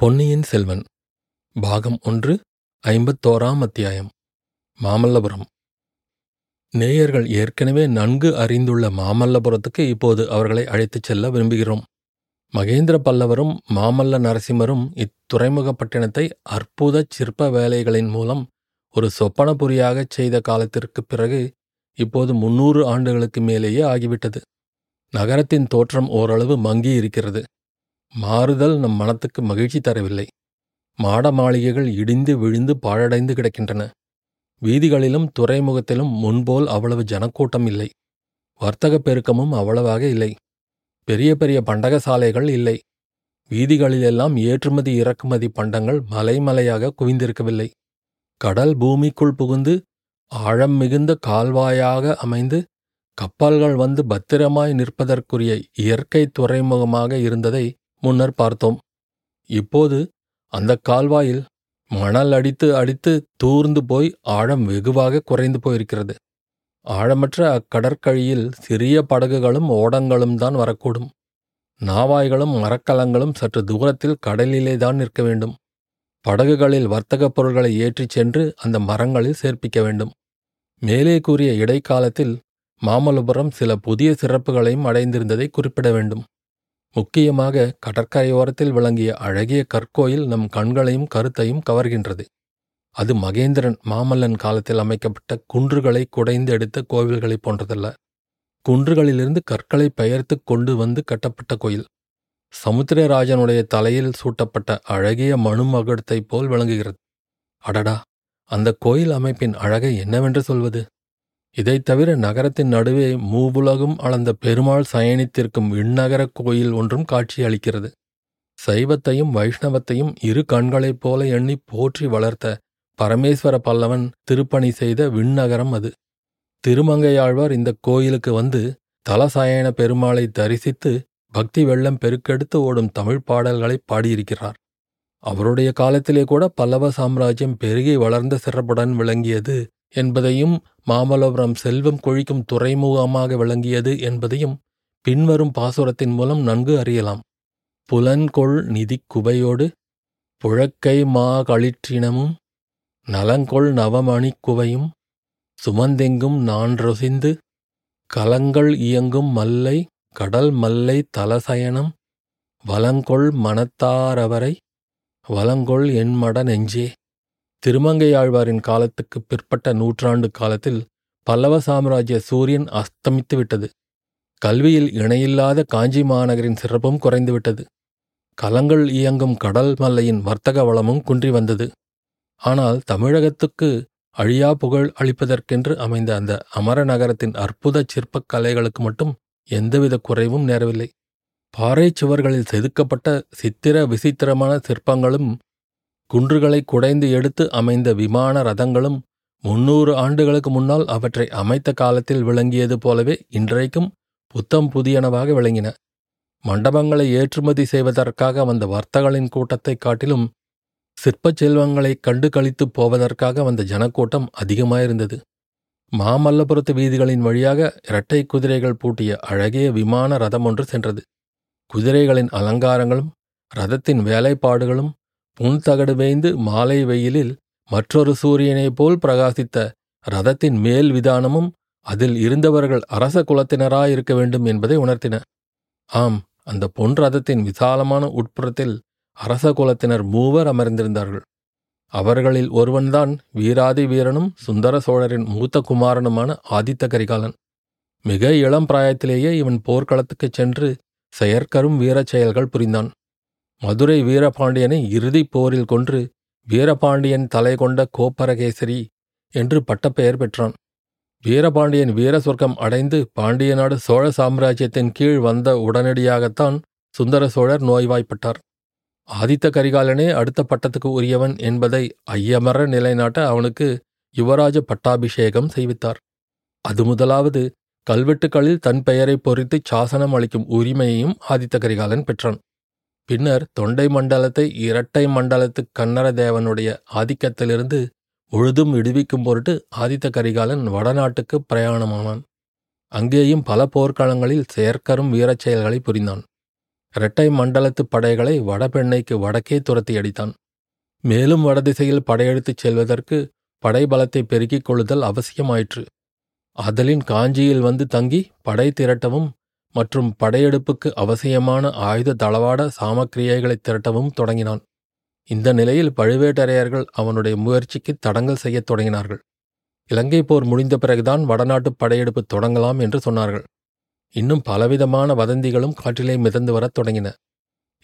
பொன்னியின் செல்வன் பாகம் ஒன்று ஐம்பத்தோராம் அத்தியாயம் மாமல்லபுரம். நேயர்கள் ஏற்கனவே நன்கு அறிந்துள்ள மாமல்லபுரத்துக்கு இப்போது அவர்களை அழைத்துச் செல்ல விரும்புகிறோம். மகேந்திர பல்லவரும் மாமல்ல நரசிம்மரும் இத்துறைமுகப்பட்டினத்தை அற்புதச் சிற்ப வேலைகளின் மூலம் ஒரு சொப்பனபுரியாகச் செய்த காலத்திற்குப் பிறகு இப்போது முன்னூறு ஆண்டுகளுக்கு மேலேயே ஆகிவிட்டது. நகரத்தின் தோற்றம் ஓரளவு மங்கி இருக்கிறது மாறுதல் நம் மனத்துக்கு மகிழ்ச்சி தரவில்லை. மாட மாளிகைகள் இடிந்து விழுந்து பாழடைந்து கிடக்கின்றன. வீதிகளிலும் துறைமுகத்திலும் முன்போல் அவ்வளவு ஜனக்கூட்டம் இல்லை. வர்த்தகப் பெருக்கமும் அவ்வளவாக இல்லை. பெரிய பெரிய பண்டக சாலைகள் இல்லை. வீதிகளிலெல்லாம் ஏற்றுமதி இறக்குமதி பண்டங்கள் மலைமலையாக குவிந்திருக்கவில்லை. கடல் பூமிக்குள் புகுந்து ஆழம் மிகுந்த கால்வாயாக அமைந்து கப்பல்கள் வந்து பத்திரமாய் நிற்பதற்குரிய இயற்கை துறைமுகமாக இருந்ததை முன்னர் பார்த்தோம். இப்போது அந்த கால்வாயில் மணல் அடித்து அடித்து தூர்ந்து போய் ஆழம் வெகுவாக குறைந்து போயிருக்கிறது. ஆழமற்ற அக்கடற்கழியில் சிறிய படகுகளும் ஓடங்களும் தான் வரக்கூடும். நாவாய்களும் மரக்கலங்களும் சற்று தூரத்தில் கடலிலே தான் நிற்க வேண்டும். படகுகளில் வர்த்தகப் பொருள்களை ஏற்றிச் சென்று அந்த மரங்களில் சேர்ப்பிக்க வேண்டும். மேலே கூறிய இடைக்காலத்தில் மாமல்லபுரம் சில புதிய சிறப்புகளையும் அடைந்திருந்ததை குறிப்பிட வேண்டும். முக்கியமாக கடற்கரையோரத்தில் விளங்கிய அழகிய கற்கோயில் நம் கண்களையும் கருத்தையும் கவர்கின்றது. அது மகேந்திரன் மாமல்லன் காலத்தில் அமைக்கப்பட்ட குன்றுகளை குடைந்து எடுத்த கோவில்களைப் போன்றதல்ல. குன்றுகளிலிருந்து கற்களை பெயர்த்து கொண்டு வந்து கட்டப்பட்ட கோயில். சமுத்திரராஜனுடைய தலையில் சூட்டப்பட்ட அழகிய மணுமகுடத்தைப் போல் விளங்குகிறது. அடடா! அந்த கோயில் அமைப்பின் அழகை என்னவென்று சொல்வது? இதைத் தவிர நகரத்தின் நடுவே மூவுலகும் அளந்த பெருமாள் சயனித்திருக்கும் விண்ணகர கோயில் ஒன்றும் காட்சியளிக்கிறது. சைவத்தையும் வைஷ்ணவத்தையும் இரு கண்களைப் போல எண்ணி போற்றி வளர்த்த பரமேஸ்வர பல்லவன் திருப்பணி செய்த விண்ணகரம் அது. திருமங்கையாழ்வார் இந்த கோயிலுக்கு வந்து தலசாயன பெருமாளை தரிசித்து பக்தி வெள்ளம் பெருக்கெடுத்து ஓடும் தமிழ் பாடல்களை பாடியிருக்கிறார். அவருடைய காலத்திலே கூட பல்லவ சாம்ராஜ்யம் பெருகி வளர்ந்த சிறப்புடன் விளங்கியது என்பதையும் மாமல்லபுரம் செல்வம் கொழிக்கும் துறைமுகமாக விளங்கியது என்பதையும் பின்வரும் பாசுரத்தின் மூலம் நன்கு அறியலாம். புலன்கொள் நிதிக் குவையோடு புழக்கை மா களிற்றினமும் நலங்கொள் நவமணிக்குவையும் சுமந்தெங்கும் நான் ரொசிந்து கலங்கள் இயங்கும் மல்லை கடல் மல்லை தலசயனம் வலங்கொள் மனத்தாரவரை வலங்கொள் என்மட நெஞ்சே. திருமங்கையாழ்வாரின் காலத்துக்கு பிற்பட்ட நூற்றாண்டு காலத்தில் பல்லவ சாம்ராஜ்ய சூரியன் அஸ்தமித்து விட்டது. கல்வியில் இணையில்லாத காஞ்சி மாநகரின் சிறப்பும் குறைந்துவிட்டது. கலங்கள் இயங்கும் கடல் மல்லையின் வர்த்தக வளமும் குன்றி வந்தது. ஆனால் தமிழகத்துக்கு அழியா புகழ் அளிப்பதற்கென்று அமைந்த அந்த அமர நகரத்தின் அற்புத சிற்பக் கலைகளுக்கு மட்டும் எந்தவித குறைவும் நேரவில்லை. பாறை சுவர்களில் செதுக்கப்பட்ட சித்திர விசித்திரமான சிற்பங்களும் குன்றுகளை குடைந்து எடுத்து அமைந்த விமான ரதங்களும் முன்னூறு ஆண்டுகளுக்கு முன்னால் அவற்றை அமைத்த காலத்தில் விளங்கியது போலவே இன்றைக்கும் புத்தம் புதியனவாக விளங்கின. மண்டபங்களை ஏற்றுமதி செய்வதற்காக வந்த வர்த்தகளின் கூட்டத்தைக் காட்டிலும் சிற்பச் செல்வங்களைக் கண்டு கழித்துப் போவதற்காக வந்த ஜனக்கூட்டம் அதிகமாயிருந்தது. மாமல்லபுரத்து வீதிகளின் வழியாக இரட்டை குதிரைகள் பூட்டிய அழகிய விமான ரதம் ஒன்று சென்றது. குதிரைகளின் அலங்காரங்களும் ரதத்தின் வேலைப்பாடுகளும் புன்தகடு மேய்ந்து மாலை வெயிலில் மற்றொரு சூரியனைப் போல் பிரகாசித்த ரதத்தின் மேல் விதானமும் அதில் இருந்தவர்கள் அரச குலத்தினராயிருக்க வேண்டும் என்பதை உணர்த்தின. ஆம் அந்த பொன் ரதத்தின் விசாலமான உட்புறத்தில் அரச குலத்தினர் மூவர் அமர்ந்திருந்தார்கள். அவர்களில் ஒருவன்தான் வீராதி வீரனும் சுந்தர சோழரின் மூத்த குமாரனுமான ஆதித்த கரிகாலன். மிக இளம் பிராயத்திலேயே இவன் போர்க்களத்துக்குச் சென்று செயற்கரும் வீரச் செயல்கள் புரிந்தான். மதுரை வீரபாண்டியனை இறுதிப் போரில் கொன்று வீரபாண்டியன் தலை கொண்ட கோப்பரகேசரி என்று பட்டப்பெயர் பெற்றான். வீரபாண்டியன் வீர சொர்க்கம் அடைந்து பாண்டிய நாடு சோழ சாம்ராஜ்யத்தின் கீழ் வந்த உடனடியாகத்தான் சுந்தர சோழர் நோய்வாய்ப்பட்டார். ஆதித்த கரிகாலனே அடுத்த பட்டத்துக்கு உரியவன் என்பதை ஐயமர நிலைநாட்ட அவனுக்கு யுவராஜ பட்டாபிஷேகம் செய்வித்தார். அது முதலாவது கல்வெட்டுக்களில் தன் பெயரை பொறித்து சாசனம் அளிக்கும் உரிமையையும் ஆதித்த கரிகாலன் பெற்றான். பின்னர் தொண்டை மண்டலத்தை இரட்டை மண்டலத்து கன்னரதேவனுடைய ஆதிக்கத்திலிருந்து முழுதும் விடுவிக்கும் பொருட்டு ஆதித்த கரிகாலன் வடநாட்டுக்கு பிரயாணமானான். அங்கேயும் பல போர்க்களங்களில் செயற்கரும் வீரச் செயல்களை புரிந்தான். இரட்டை மண்டலத்து படைகளை வடபெண்ணைக்கு வடக்கே துரத்தி அடித்தான். மேலும் வடதிசையில் படையெடுத்துச் செல்வதற்கு படைபலத்தை பெருக்கிக் கொள்ளுதல் அவசியமாயிற்று. அதலின் காஞ்சியில் வந்து தங்கி படை திரட்டவும் மற்றும் படையெடுப்புக்கு அவசியமான ஆயுத தளவாட சாமக்கிரியைகளை திரட்டவும் தொடங்கினான். இந்த நிலையில் பழுவேட்டரையர்கள் அவனுடைய முயற்சிக்கு தடங்கல் செய்யத் தொடங்கினார்கள். இலங்கை போர் முடிந்த பிறகுதான் வடநாட்டு படையெடுப்பு தொடங்கலாம் என்று சொன்னார்கள். இன்னும் பலவிதமான வதந்திகளும் காற்றிலே மிதந்து வரத் தொடங்கின.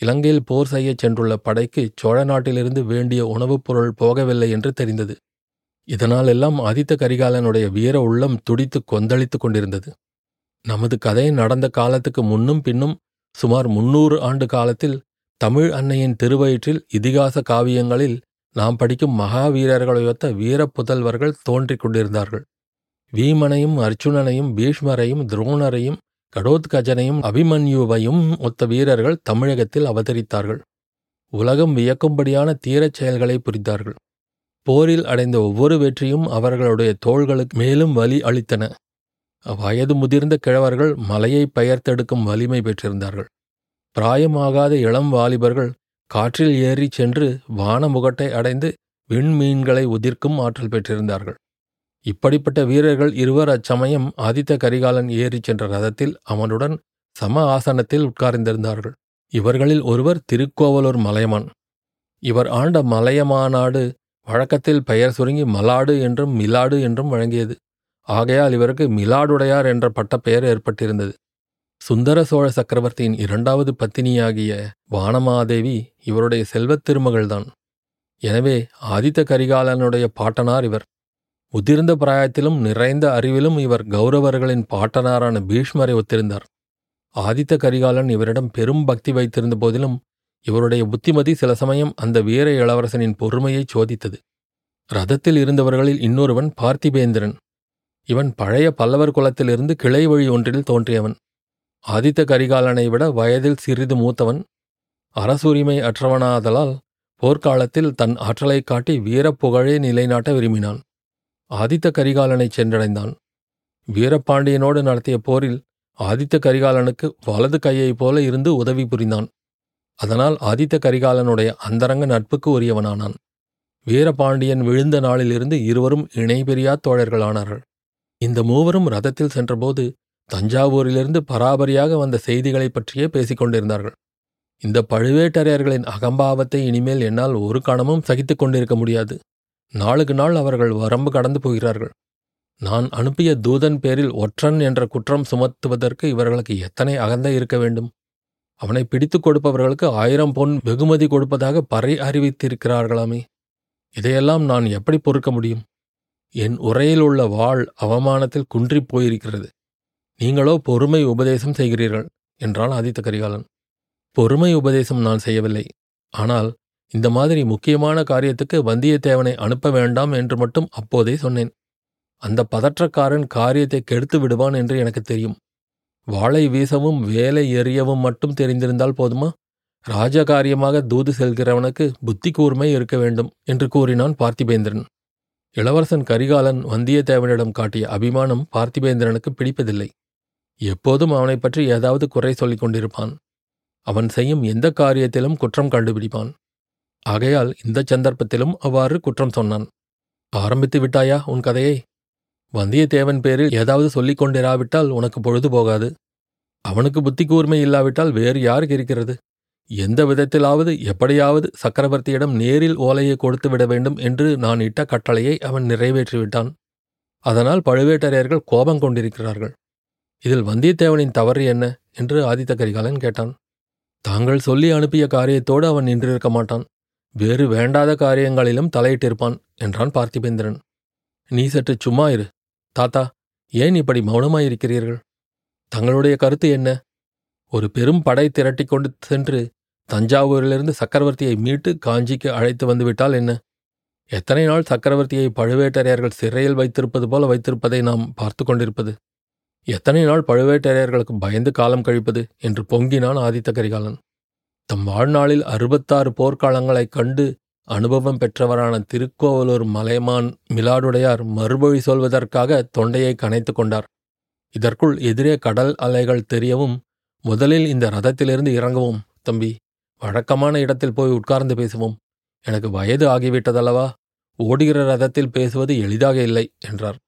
இலங்கையில் போர் செய்யச் சென்றுள்ள படைக்கு சோழ நாட்டிலிருந்து வேண்டிய உணவுப் பொருள் போகவில்லை என்று தெரிந்தது. இதனாலெல்லாம் ஆதித்த கரிகாலனுடைய வீர உள்ளம் துடித்து கொந்தளித்துக் கொண்டிருந்தது. நமது கதை நடந்த காலத்துக்கு முன்னும் பின்னும் சுமார் முன்னூறு ஆண்டு காலத்தில் தமிழ் அன்னையின் திருவயிற்றில் இதிகாச காவியங்களில் நாம் படிக்கும் மகாவீரர்களையொத்த வீரப் புதல்வர்கள் தோன்றிக் கொண்டிருந்தார்கள். வீமனையும் அர்ச்சுனனையும் பீஷ்மரையும் துரோணரையும் கடோத்கஜனையும் அபிமன்யுவையும் ஒத்த வீரர்கள் தமிழகத்தில் அவதரித்தார்கள். உலகம் வியக்கும்படியான தீரச் செயல்களை புரிந்தார்கள். போரில் அடைந்த ஒவ்வொரு வெற்றியும் அவர்களுடைய தோள்களுக்கு மேலும் வலி அளித்தன. வயது முதிர்ந்த கிழவர்கள் மலையை பெயர்த்தெடுக்கும் வலிமை பெற்றிருந்தார்கள். பிராயமாகாத இளம் வாலிபர்கள் காற்றில் ஏறிச் சென்று வானமுகட்டை அடைந்து விண்மீன்களை உதிர்க்கும் ஆற்றல் பெற்றிருந்தார்கள். இப்படிப்பட்ட வீரர்கள் இருவர் அச்சமயம் ஆதித்த கரிகாலன் ஏறிச் சென்ற ரதத்தில் அவனுடன் சம ஆசனத்தில் உட்கார்ந்திருந்தார்கள். இவர்களில் ஒருவர் திருக்கோவலூர் மலையமான். இவர் ஆண்ட மலையமாநாடு வழக்கத்தில் பெயர் சுருங்கி மலாடு என்றும் மிலாடு என்றும் வழங்கியது. ஆகையால் இவருக்கு மிலாடுடையார் என்ற பட்டப்பெயர் ஏற்பட்டிருந்தது. சுந்தர சோழ சக்கரவர்த்தியின் இரண்டாவது பத்தினியாகிய வானமாதேவி இவருடைய செல்வத் திருமகள்தான். எனவே ஆதித்த கரிகாலனுடைய பாட்டனார் இவர். முதிர்ந்த பிராயத்திலும் நிறைந்த அறிவிலும் இவர் கௌரவர்களின் பாட்டனாரான பீஷ்மரை ஒத்திருந்தார். ஆதித்த கரிகாலன் இவரிடம் பெரும் பக்தி வைத்திருந்த போதிலும் இவருடைய புத்திமதி சில சமயம் அந்த வீர இளவரசனின் பொறுமையை சோதித்தது. ரதத்தில் இருந்தவர்களில் இன்னொருவன் பார்த்திபேந்திரன். இவன் பழைய பல்லவர் குலத்திலிருந்து கிளை வழி ஒன்றில் தோன்றியவன். ஆதித்த கரிகாலனை விட வயதில் சிறிது மூத்தவன். அரசுரிமை அற்றவனாதலால் போர்க்காலத்தில் தன் ஆற்றலைக் காட்டி வீரப்புகழே நிலைநாட்ட விரும்பினான். ஆதித்த கரிகாலனை சென்றடைந்தான். வீரபாண்டியனோடு நடத்திய போரில் ஆதித்த கரிகாலனுக்கு வலது கையைப் போல இருந்து உதவி புரிந்தான். அதனால் ஆதித்த கரிகாலனுடைய அந்தரங்க நட்புக்கு உரியவனானான். வீரபாண்டியன் விழுந்த நாளிலிருந்து இருவரும் இணைபெரியா தோழர்களானார்கள். இந்த மூவரும் ரதத்தில் சென்றபோது தஞ்சாவூரிலிருந்து பராபரியாக வந்த செய்திகளைப் பற்றியே பேசிக் கொண்டிருந்தார்கள். இந்த பழுவேட்டரையர்களின் அகம்பாவத்தை இனிமேல் என்னால் ஒரு கணமும் சகித்துக் கொண்டிருக்க முடியாது. நாளுக்கு நாள் அவர்கள் வரம்பு கடந்து போகிறார்கள். நான் அனுப்பிய தூதன் பேரில் ஒற்றன் என்ற குற்றம் சுமத்துவதற்கு இவர்களுக்கு எத்தனை அகந்தை இருக்க வேண்டும்? அவனை பிடித்துக் கொடுப்பவர்களுக்கு ஆயிரம் பொன் வெகுமதி கொடுப்பதாக பறை அறிவித்திருக்கிறார்களாமே. இதையெல்லாம் நான் எப்படி பொறுக்க முடியும்? என் உரையில் உள்ள வாழ் அவமானத்தில் குன்றிப் போயிருக்கிறது. நீங்களோ பொறுமை உபதேசம் செய்கிறீர்கள் என்றான் ஆதித்த கரிகாலன். பொறுமை உபதேசம் நான் செய்யவில்லை. ஆனால் இந்த மாதிரி முக்கியமான காரியத்துக்கு வந்தியத்தேவனை அனுப்ப வேண்டாம் என்று மட்டும் அப்போதே சொன்னேன். அந்த பதற்றக்காரன் காரியத்தை கெடுத்து விடுவான் என்று எனக்கு தெரியும். வாளை வீசவும் வேலை எறியவும் மட்டும் தெரிந்திருந்தால் போதுமா? ராஜகாரியமாக தூது செல்கிறவனுக்கு புத்தி கூர்மை இருக்க வேண்டும் என்று கூறினான் பார்த்திபேந்திரன். இளவரசன் கரிகாலன் வந்தியத்தேவனிடம் காட்டிய அபிமானம் பார்த்திபேந்திரனுக்கு பிடிப்பதில்லை. எப்போதும் அவனைப் பற்றி ஏதாவது குறை சொல்லிக் கொண்டிருப்பான். அவன் செய்யும் எந்த காரியத்திலும் குற்றம் கண்டுபிடிப்பான். ஆகையால் இந்த சந்தர்ப்பத்திலும் அவ்வாறு குற்றம் சொன்னான். ஆரம்பித்து விட்டாயா உன் கதையை? வந்தியத்தேவன் பேரில் ஏதாவது சொல்லிக் கொண்டிராவிட்டால் உனக்கு பொழுது போகாது. அவனுக்கு புத்தி கூர்மை இல்லாவிட்டால் வேறு யாருக்கு இருக்கிறது? எந்த விதத்திலாவது எப்படியாவது சக்கரவர்த்தியிடம் நேரில் ஓலையை கொடுத்து விட வேண்டும் என்று நான் இட்ட கட்டளையை அவன் நிறைவேற்றிவிட்டான். அதனால் பழுவேட்டரையர்கள் கோபம் கொண்டிருக்கிறார்கள். இதில் வந்தியத்தேவனின் தவறு என்ன? என்று ஆதித்த கரிகாலன் கேட்டான். தாங்கள் சொல்லி அனுப்பிய காரியத்தோடு அவன் நின்றிருக்க மாட்டான். வேறு வேண்டாத காரியங்களிலும் தலையிட்டிருப்பான் என்றான் பார்த்திபேந்திரன். நீ சற்று சும்மா இரு. தாத்தா ஏன் இப்படி மௌனமாயிருக்கிறீர்கள்? தங்களுடைய கருத்து என்ன? ஒரு பெரும் படை திரட்டிக் கொண்டு சென்று தஞ்சாவூரிலிருந்து சக்கரவர்த்தியை மீட்டு காஞ்சிக்கு அழைத்து வந்துவிட்டால் என்ன? எத்தனை நாள் சக்கரவர்த்தியை பழுவேட்டரையர்கள் சிறையில் வைத்திருப்பது போல வைத்திருப்பதை நாம் பார்த்து கொண்டிருப்பது? எத்தனை நாள் பழுவேட்டரையர்களுக்கு பயந்து காலம் கழிப்பது? என்று பொங்கினான் ஆதித்த கரிகாலன். தம் வாழ்நாளில் அறுபத்தாறு போர்க்காலங்களைக் கண்டு அனுபவம் பெற்றவரான திருக்கோவலூர் மலைமான் மிலாடுடையார் மறுபொழி சொல்வதற்காக தொண்டையை கனைத்து கொண்டார். இதற்குள் எதிரே கடல் அலைகள் தெரியவும் முதலில் இந்த ரதத்திலிருந்து இறங்கவும். தம்பி வழக்கமான இடத்தில் போய் உட்கார்ந்து பேசுவோம். எனக்கு வயது ஆகிவிட்டதல்லவா? ஓடுகிற ரதத்தில் பேசுவது எளிதாக இல்லை என்றார்.